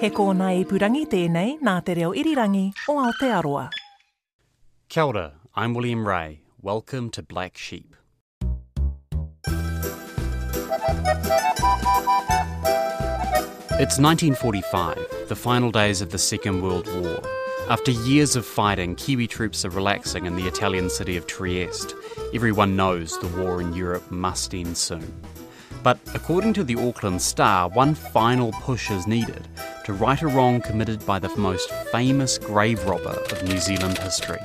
He kōna i purangi tēnei nā te reo irirangi o Aotearoa. Kia ora, I'm William Ray. Welcome to Black Sheep. It's 1945, the final days of the Second World War. After years of fighting, Kiwi troops are relaxing in the Italian city of Trieste. Everyone knows the war in Europe must end soon. But according to the Auckland Star, one final push is needed to right a wrong committed by the most famous grave robber of New Zealand history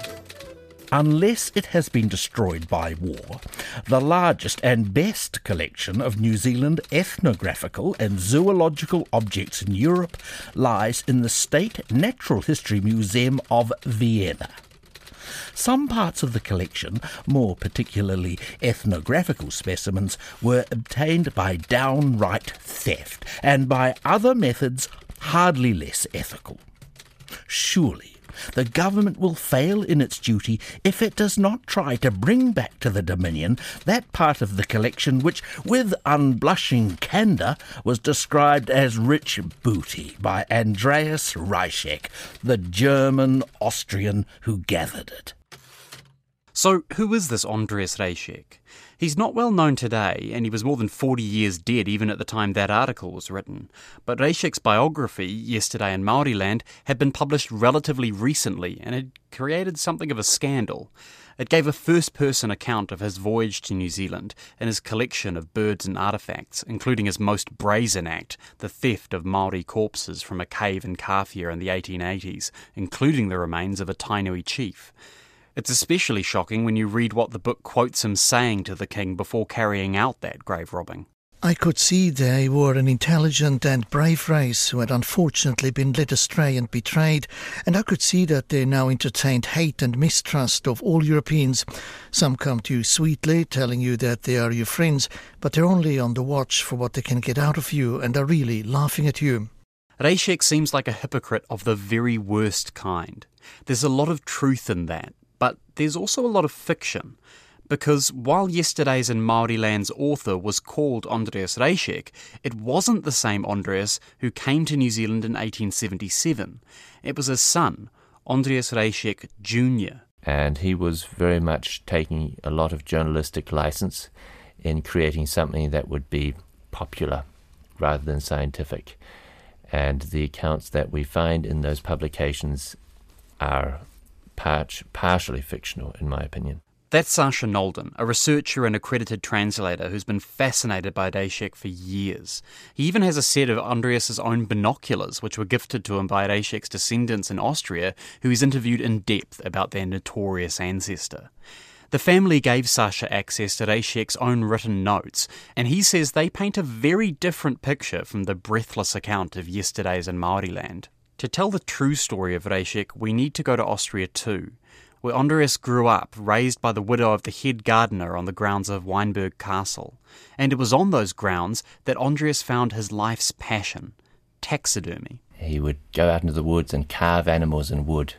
unless it has been destroyed by war, the largest and best collection of New Zealand ethnographical and zoological objects in Europe lies in the State Natural History Museum of Vienna. Some parts of the collection, more particularly ethnographical specimens, were obtained by downright theft and by other methods hardly less ethical. Surely the government will fail in its duty if it does not try to bring back to the Dominion that part of the collection which, with unblushing candour, was described as rich booty by Andreas Reischek, the German Austrian who gathered it. So, who is this Andreas Reischek? He's not well known today, and he was more than 40 years dead even at the time that article was written. But Reischek's biography, Yesterday in Māori Land, had been published relatively recently and had created something of a scandal. It gave a first person account of his voyage to New Zealand and his collection of birds and artefacts, including his most brazen act, the theft of Maori corpses from a cave in Kawhia in the 1880s, including the remains of a Tainui chief. It's especially shocking when you read what the book quotes him saying to the king before carrying out that grave robbing. I could see they were an intelligent and brave race who had unfortunately been led astray and betrayed, and I could see that they now entertained hate and mistrust of all Europeans. Some come to you sweetly, telling you that they are your friends, but they're only on the watch for what they can get out of you and are really laughing at you. Reischek seems like a hypocrite of the very worst kind. There's a lot of truth in that, there's also a lot of fiction. Because while Yesterday's in Māori Land's author was called Andreas Reischek, it wasn't the same Andreas who came to New Zealand in 1877. It was his son, Andreas Reischek Jr. And he was very much taking a lot of journalistic license in creating something that would be popular rather than scientific. And the accounts that we find in those publications are part, partially fictional, in my opinion. That's Sasha Nolden, a researcher and accredited translator who's been fascinated by Reischek for years. He even has a set of Andreas's own binoculars, which were gifted to him by Reischek's descendants in Austria, who he's interviewed in depth about their notorious ancestor. The family gave Sasha access to Reischek's own written notes, and he says they paint a very different picture from the breathless account of yesterday's in Māoriland. To tell the true story of Reischek, we need to go to Austria too, where Andreas grew up, raised by the widow of the head gardener on the grounds of Weinberg Castle. And it was on those grounds that Andreas found his life's passion taxidermy. He would go out into the woods and carve animals in wood,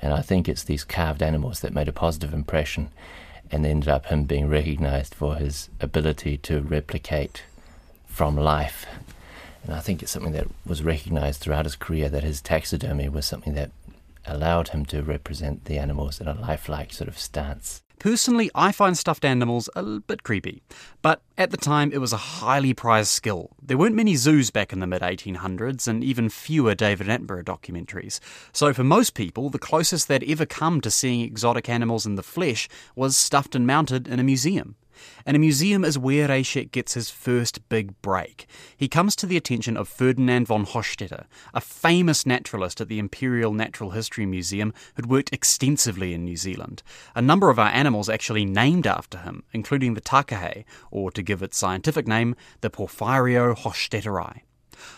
and I think it's these carved animals that made a positive impression and ended up him being recognized for his ability to replicate from life and I think it's something that was recognized throughout his career that his taxidermy was something that allowed him to represent the animals in a lifelike sort of stance. Personally, I find stuffed animals a bit creepy, but at the time it was a highly prized skill. There weren't many zoos back in the mid 1800s and even fewer David Attenborough documentaries. So for most people, the closest they'd ever come to seeing exotic animals in the flesh was stuffed and mounted in a museum. And a museum is where Reischek gets his first big break. He comes to the attention of Ferdinand von Hochstetter, a famous naturalist at the Imperial Natural History Museum who'd worked extensively in New Zealand. A number of our animals actually named after him, including the takahe, or to give its scientific name, the Porphyrio hochstetteri.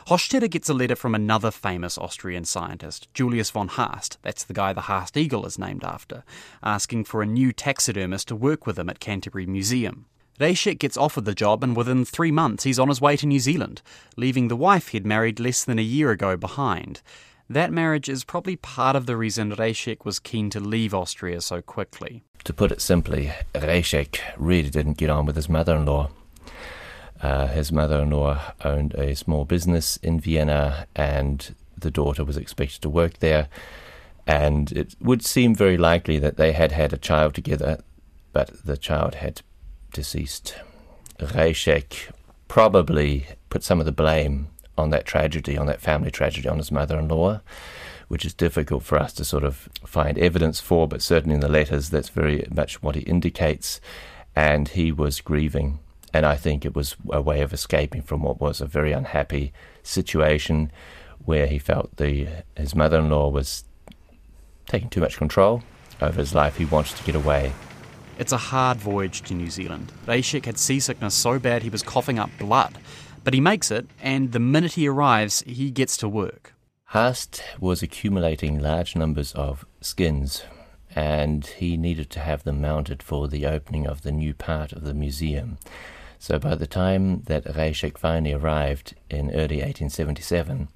Hochstetter gets a letter from another famous Austrian scientist, Julius von Haast, that's the guy the Haast eagle is named after, asking for a new taxidermist to work with him at Canterbury Museum. Reischek gets offered the job, and within three months he's on his way to New Zealand, leaving the wife he'd married less than a year ago behind. That marriage is probably part of the reason Reischek was keen to leave Austria so quickly. To put it simply, Reischek really didn't get on with his mother in law. Uh, his mother in law owned a small business in Vienna, and the daughter was expected to work there. And it would seem very likely that they had had a child together, but the child had deceased. Reischek probably put some of the blame on that tragedy, on that family tragedy, on his mother in law, which is difficult for us to sort of find evidence for, but certainly in the letters, that's very much what he indicates. And he was grieving and I think it was a way of escaping from what was a very unhappy situation where he felt the his mother-in-law was taking too much control over his life. He wanted to get away. It's a hard voyage to New Zealand. Reischek had seasickness so bad he was coughing up blood. But he makes it, and the minute he arrives, he gets to work. Haast was accumulating large numbers of skins, and he needed to have them mounted for the opening of the new part of the museum. So by the time that Reischek finally arrived in early 1877,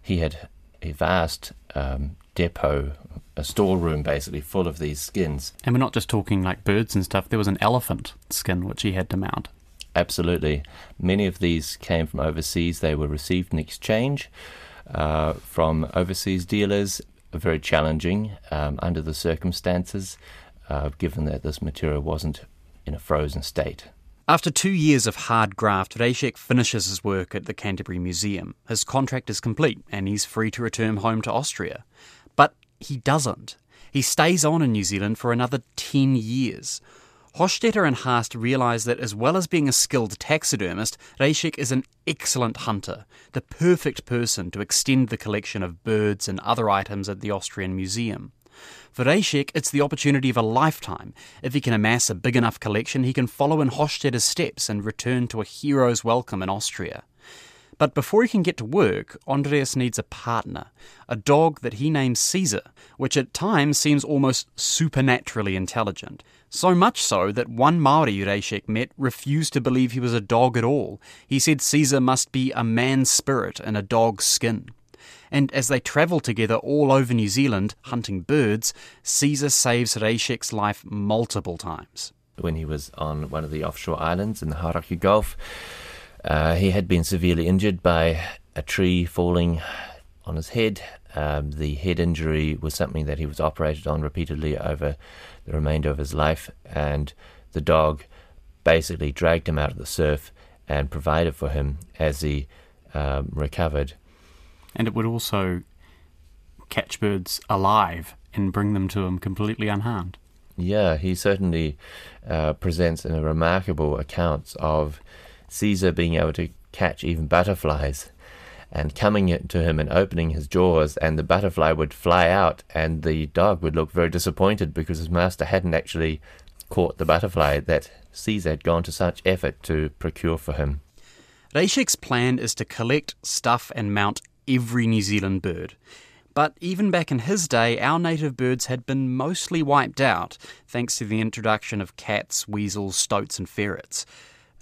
he had a vast um, depot, a storeroom basically full of these skins. And we're not just talking like birds and stuff, there was an elephant skin which he had to mount. Absolutely. Many of these came from overseas. They were received in exchange uh, from overseas dealers. Very challenging um, under the circumstances, uh, given that this material wasn't in a frozen state. After two years of hard graft, Reischek finishes his work at the Canterbury Museum. His contract is complete and he's free to return home to Austria. But he doesn't. He stays on in New Zealand for another 10 years. Hochstetter and Haast realise that as well as being a skilled taxidermist, Reischek is an excellent hunter, the perfect person to extend the collection of birds and other items at the Austrian Museum. For Reischek, it's the opportunity of a lifetime. If he can amass a big enough collection, he can follow in Hochstetter's steps and return to a hero's welcome in Austria. But before he can get to work, Andreas needs a partner, a dog that he names Caesar, which at times seems almost supernaturally intelligent. So much so that one Maori Reischek met refused to believe he was a dog at all. He said Caesar must be a man's spirit in a dog's skin and as they travel together all over New Zealand hunting birds, Caesar saves Reischek's life multiple times. When he was on one of the offshore islands in the Hauraki Gulf, uh, he had been severely injured by a tree falling on his head. Um, the head injury was something that he was operated on repeatedly over the remainder of his life, and the dog basically dragged him out of the surf and provided for him as he um, recovered and it would also catch birds alive and bring them to him completely unharmed. Yeah, he certainly uh, presents in a remarkable account of Caesar being able to catch even butterflies and coming to him and opening his jaws, and the butterfly would fly out, and the dog would look very disappointed because his master hadn't actually caught the butterfly that Caesar had gone to such effort to procure for him. Reischek's plan is to collect, stuff, and mount every New Zealand bird. But even back in his day, our native birds had been mostly wiped out thanks to the introduction of cats, weasels, stoats, and ferrets.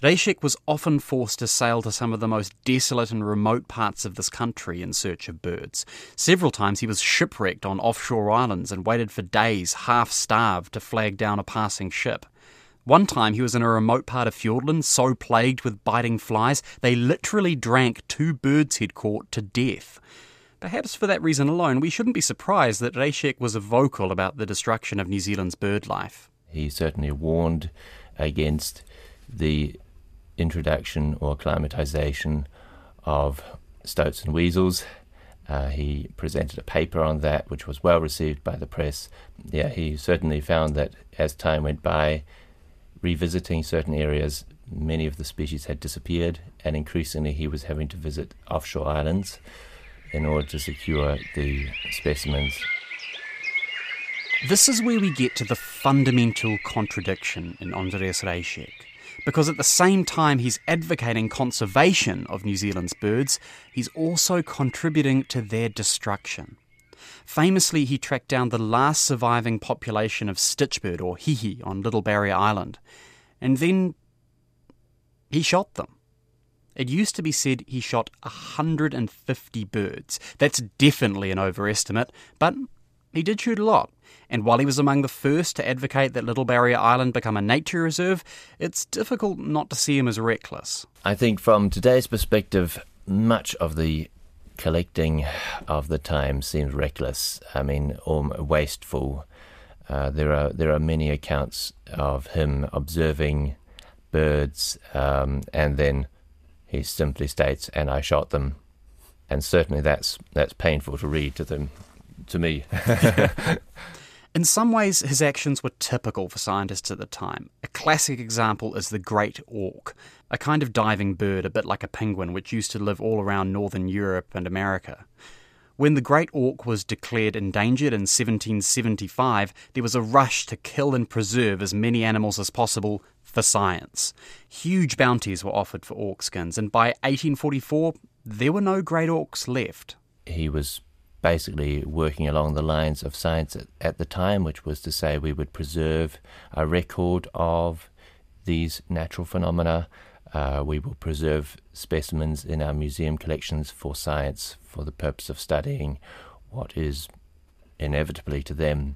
Reischek was often forced to sail to some of the most desolate and remote parts of this country in search of birds. Several times he was shipwrecked on offshore islands and waited for days, half starved, to flag down a passing ship. One time he was in a remote part of Fiordland so plagued with biting flies they literally drank two birds he'd caught to death. Perhaps for that reason alone, we shouldn't be surprised that Reischek was vocal about the destruction of New Zealand's bird life. He certainly warned against the introduction or acclimatization of stoats and weasels. Uh, he presented a paper on that, which was well received by the press. Yeah, he certainly found that as time went by, revisiting certain areas, many of the species had disappeared, and increasingly he was having to visit offshore islands in order to secure the specimens. This is where we get to the fundamental contradiction in Andreas Reischek. Because at the same time he's advocating conservation of New Zealand's birds, he's also contributing to their destruction. Famously, he tracked down the last surviving population of stitchbird or hihi on Little Barrier Island, and then he shot them. It used to be said he shot 150 birds. That's definitely an overestimate, but he did shoot a lot. And while he was among the first to advocate that Little Barrier Island become a nature reserve, it's difficult not to see him as reckless. I think from today's perspective, much of the collecting of the time seems reckless. I mean, or wasteful. Uh, there are there are many accounts of him observing birds, um, and then he simply states, "And I shot them," and certainly that's that's painful to read to them, to me. In some ways, his actions were typical for scientists at the time. A classic example is the great auk, a kind of diving bird a bit like a penguin which used to live all around northern Europe and America. When the great auk was declared endangered in 1775, there was a rush to kill and preserve as many animals as possible for science. Huge bounties were offered for auk skins, and by 1844, there were no great auks left. He was basically working along the lines of science at, at the time, which was to say we would preserve a record of these natural phenomena. Uh, we will preserve specimens in our museum collections for science for the purpose of studying what is inevitably to them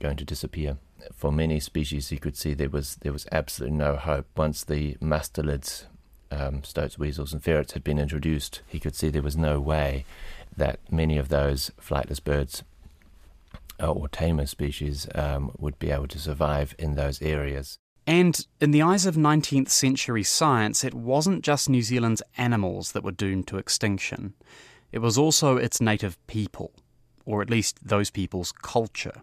going to disappear. For many species, you could see there was there was absolutely no hope. Once the mustelids, um, stoats, weasels, and ferrets had been introduced, he could see there was no way that many of those flightless birds uh, or tamer species um, would be able to survive in those areas. And in the eyes of 19th century science, it wasn't just New Zealand's animals that were doomed to extinction. It was also its native people, or at least those people's culture.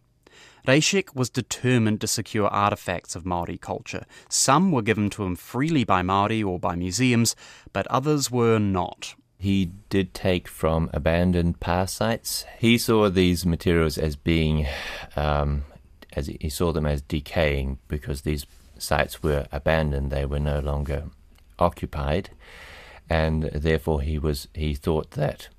Reischek was determined to secure artefacts of Maori culture. Some were given to him freely by Maori or by museums, but others were not he did take from abandoned pa sites. He saw these materials as being, um, as he saw them as decaying because these sites were abandoned; they were no longer occupied, and therefore he was he thought that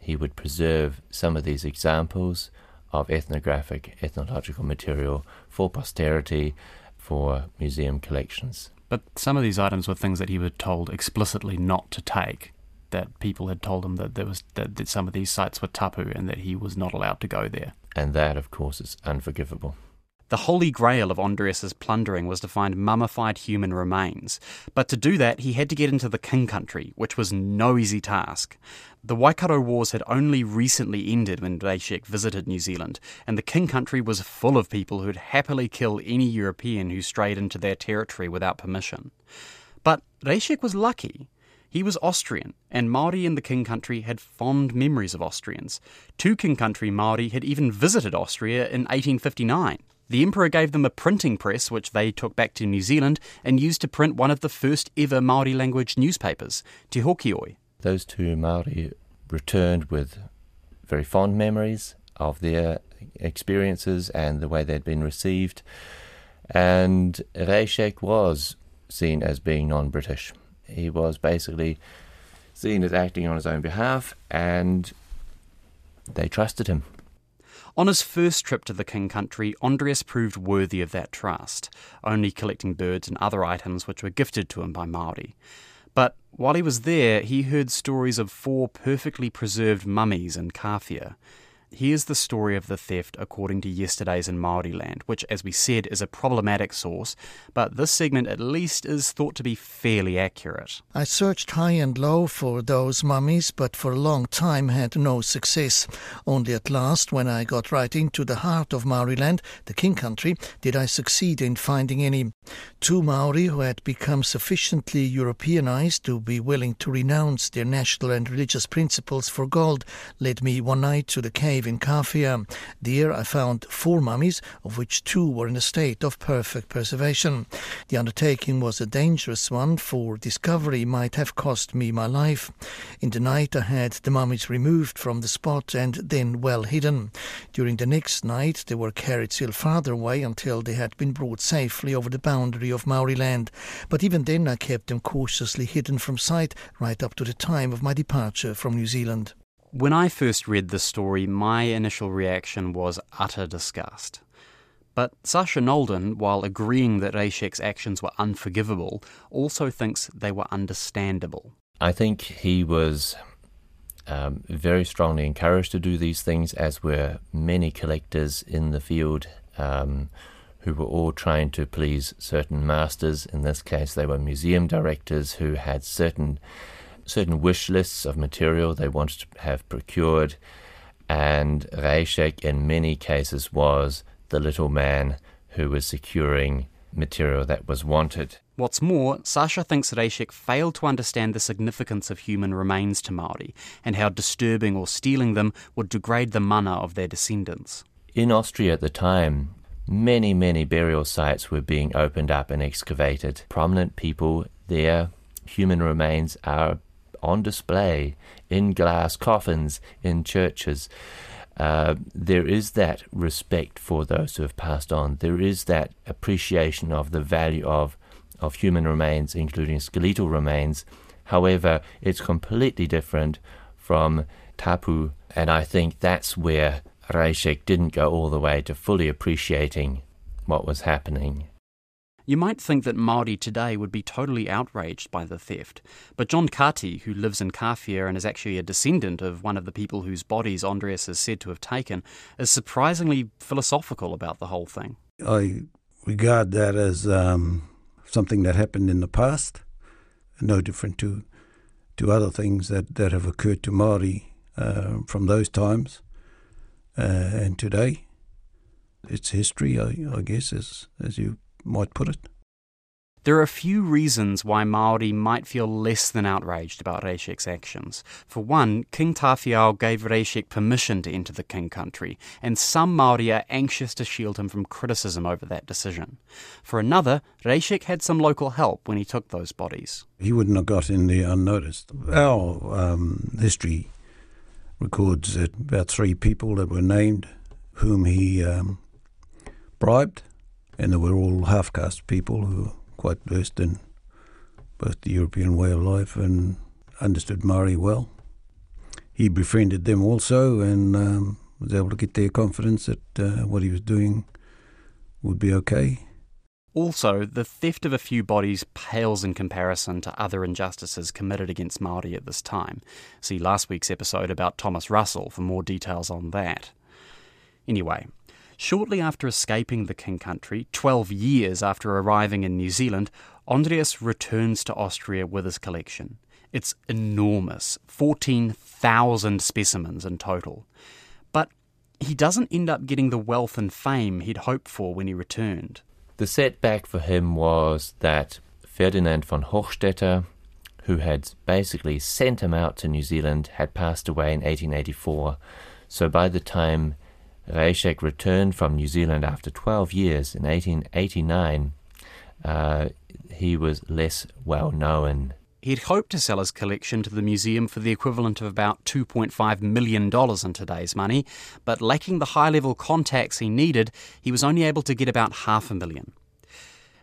he would preserve some of these examples of ethnographic ethnological material for posterity, for museum collections. But some of these items were things that he was told explicitly not to take that people had told him that there was that, that some of these sites were tapu and that he was not allowed to go there. And that, of course, is unforgivable. The holy grail of Andreas's plundering was to find mummified human remains, but to do that he had to get into the King Country, which was no easy task. The Waikato Wars had only recently ended when Reischek visited New Zealand, and the King Country was full of people who'd happily kill any European who strayed into their territory without permission. But Reischek was lucky. He was Austrian, and Maori in the King Country had fond memories of Austrians. Two King Country Maori had even visited Austria in 1859. The Emperor gave them a printing press, which they took back to New Zealand and used to print one of the first ever Maori language newspapers, Te Hokioi. Those two Maori returned with very fond memories of their experiences and the way they'd been received. And Reischek was seen as being non British he was basically seen as acting on his own behalf, and they trusted him. On his first trip to the King Country, Andreas proved worthy of that trust, only collecting birds and other items which were gifted to him by Maori. But while he was there, he heard stories of four perfectly preserved mummies in Kawhia. Here's the story of the theft according to Yesterday's in Māori Land, which, as we said, is a problematic source, but this segment at least is thought to be fairly accurate. I searched high and low for those mummies, but for a long time had no success. Only at last, when I got right into the heart of Māori Land, the King Country, did I succeed in finding any. Two Maori who had become sufficiently Europeanized to be willing to renounce their national and religious principles for gold led me one night to the cave grave in Kawhia. There I found four mummies, of which two were in a state of perfect preservation. The undertaking was a dangerous one, for discovery might have cost me my life. In the night I had the mummies removed from the spot and then well hidden. During the next night they were carried still farther away until they had been brought safely over the boundary of Maori land. But even then I kept them cautiously hidden from sight right up to the time of my departure from New Zealand. When I first read the story, my initial reaction was utter disgust. But Sasha Nolden, while agreeing that Reischek's actions were unforgivable, also thinks they were understandable. I think he was um, very strongly encouraged to do these things, as were many collectors in the field um, who were all trying to please certain masters. In this case, they were museum directors who had certain certain wish lists of material they wanted to have procured, and Reischek in many cases was the little man who was securing material that was wanted. What's more, Sasha thinks Reischek failed to understand the significance of human remains to Maori and how disturbing or stealing them would degrade the mana of their descendants. In Austria at the time, many, many burial sites were being opened up and excavated. Prominent people there, human remains are on display in glass coffins in churches. Uh, there is that respect for those who have passed on. There is that appreciation of the value of of human remains, including skeletal remains. However, it's completely different from tapu, and I think that's where Reischek didn't go all the way to fully appreciating what was happening. You might think that Maori today would be totally outraged by the theft, but John Kati, who lives in Kawhia and is actually a descendant of one of the people whose bodies Andreas is said to have taken, is surprisingly philosophical about the whole thing. I regard that as um, something that happened in the past, no different to to other things that, that have occurred to Maori uh, from those times uh, and today. It's history, I, I guess, as as you might put it. There are a few reasons why Maori might feel less than outraged about Reischek's actions. For one, King Tawhiao gave Reischek permission to enter the King country, and some Maori are anxious to shield him from criticism over that decision. For another, Reischek had some local help when he took those bodies. He wouldn't have got in there unnoticed. Our um, history records that about three people that were named whom he um, bribed, and they were all half caste people who were quite versed in both the European way of life and understood Maori well. He befriended them also and um, was able to get their confidence that uh, what he was doing would be okay. Also, the theft of a few bodies pales in comparison to other injustices committed against Maori at this time. See last week's episode about Thomas Russell for more details on that. Anyway, Shortly after escaping the King Country, 12 years after arriving in New Zealand, Andreas returns to Austria with his collection. It's enormous 14,000 specimens in total. But he doesn't end up getting the wealth and fame he'd hoped for when he returned. The setback for him was that Ferdinand von Hochstetter, who had basically sent him out to New Zealand, had passed away in 1884. So by the time Reischek returned from New Zealand after 12 years in 1889. Uh, he was less well known. He'd hoped to sell his collection to the museum for the equivalent of about $2.5 million in today's money, but lacking the high level contacts he needed, he was only able to get about half a million.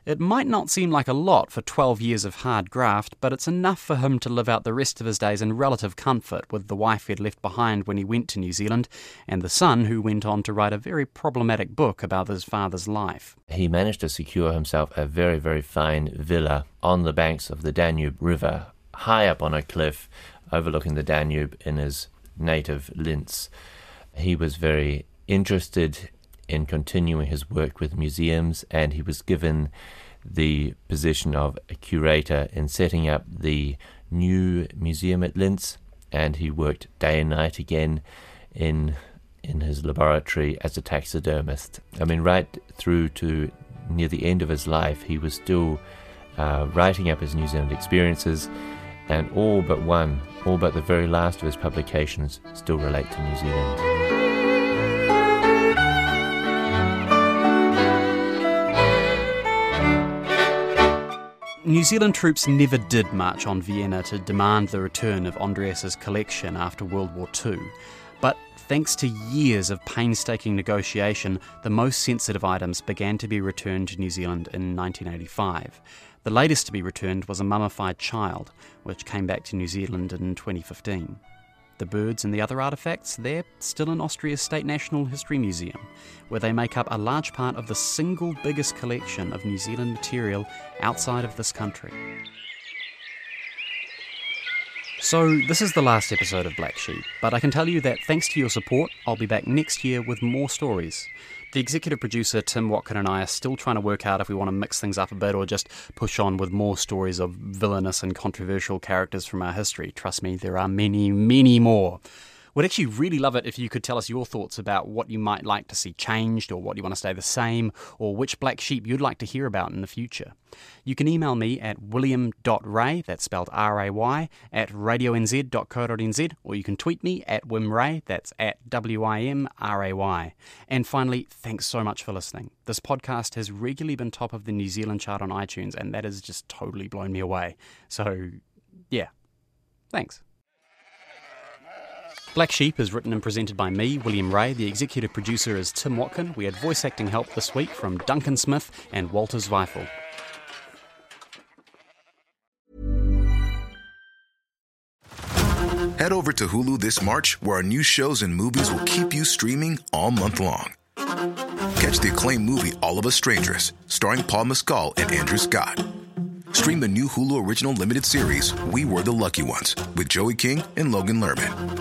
It might not seem like a lot for 12 years of hard graft, but it's enough for him to live out the rest of his days in relative comfort with the wife he'd left behind when he went to New Zealand and the son who went on to write a very problematic book about his father's life. He managed to secure himself a very, very fine villa on the banks of the Danube River, high up on a cliff overlooking the Danube in his native Linz. He was very interested in continuing his work with museums, and he was given the position of a curator in setting up the new museum at Linz, and he worked day and night again in in his laboratory as a taxidermist. I mean, right through to near the end of his life, he was still uh, writing up his New Zealand experiences, and all but one, all but the very last of his publications, still relate to New Zealand. New Zealand troops never did march on Vienna to demand the return of Andreas's collection after World War II. But thanks to years of painstaking negotiation, the most sensitive items began to be returned to New Zealand in 1985. The latest to be returned was a mummified child, which came back to New Zealand in 2015. The birds and the other artefacts, they're still in Austria's State National History Museum, where they make up a large part of the single biggest collection of New Zealand material outside of this country. So, this is the last episode of Black Sheep, but I can tell you that thanks to your support, I'll be back next year with more stories. The executive producer, Tim Watkin, and I are still trying to work out if we want to mix things up a bit or just push on with more stories of villainous and controversial characters from our history. Trust me, there are many, many more. Would actually really love it if you could tell us your thoughts about what you might like to see changed or what you want to stay the same or which black sheep you'd like to hear about in the future. You can email me at william.ray, that's spelled R-A-Y, at radionz.co.nz or you can tweet me at wimray, that's at W-I-M-R-A-Y. And finally, thanks so much for listening. This podcast has regularly been top of the New Zealand chart on iTunes and that has just totally blown me away. So, yeah, thanks. Black Sheep is written and presented by me, William Ray. The executive producer is Tim Watkin. We had voice acting help this week from Duncan Smith and Walter Zweifel. Head over to Hulu this March, where our new shows and movies will keep you streaming all month long. Catch the acclaimed movie All of Us Strangers, starring Paul Mescal and Andrew Scott. Stream the new Hulu original limited series We Were the Lucky Ones with Joey King and Logan Lerman.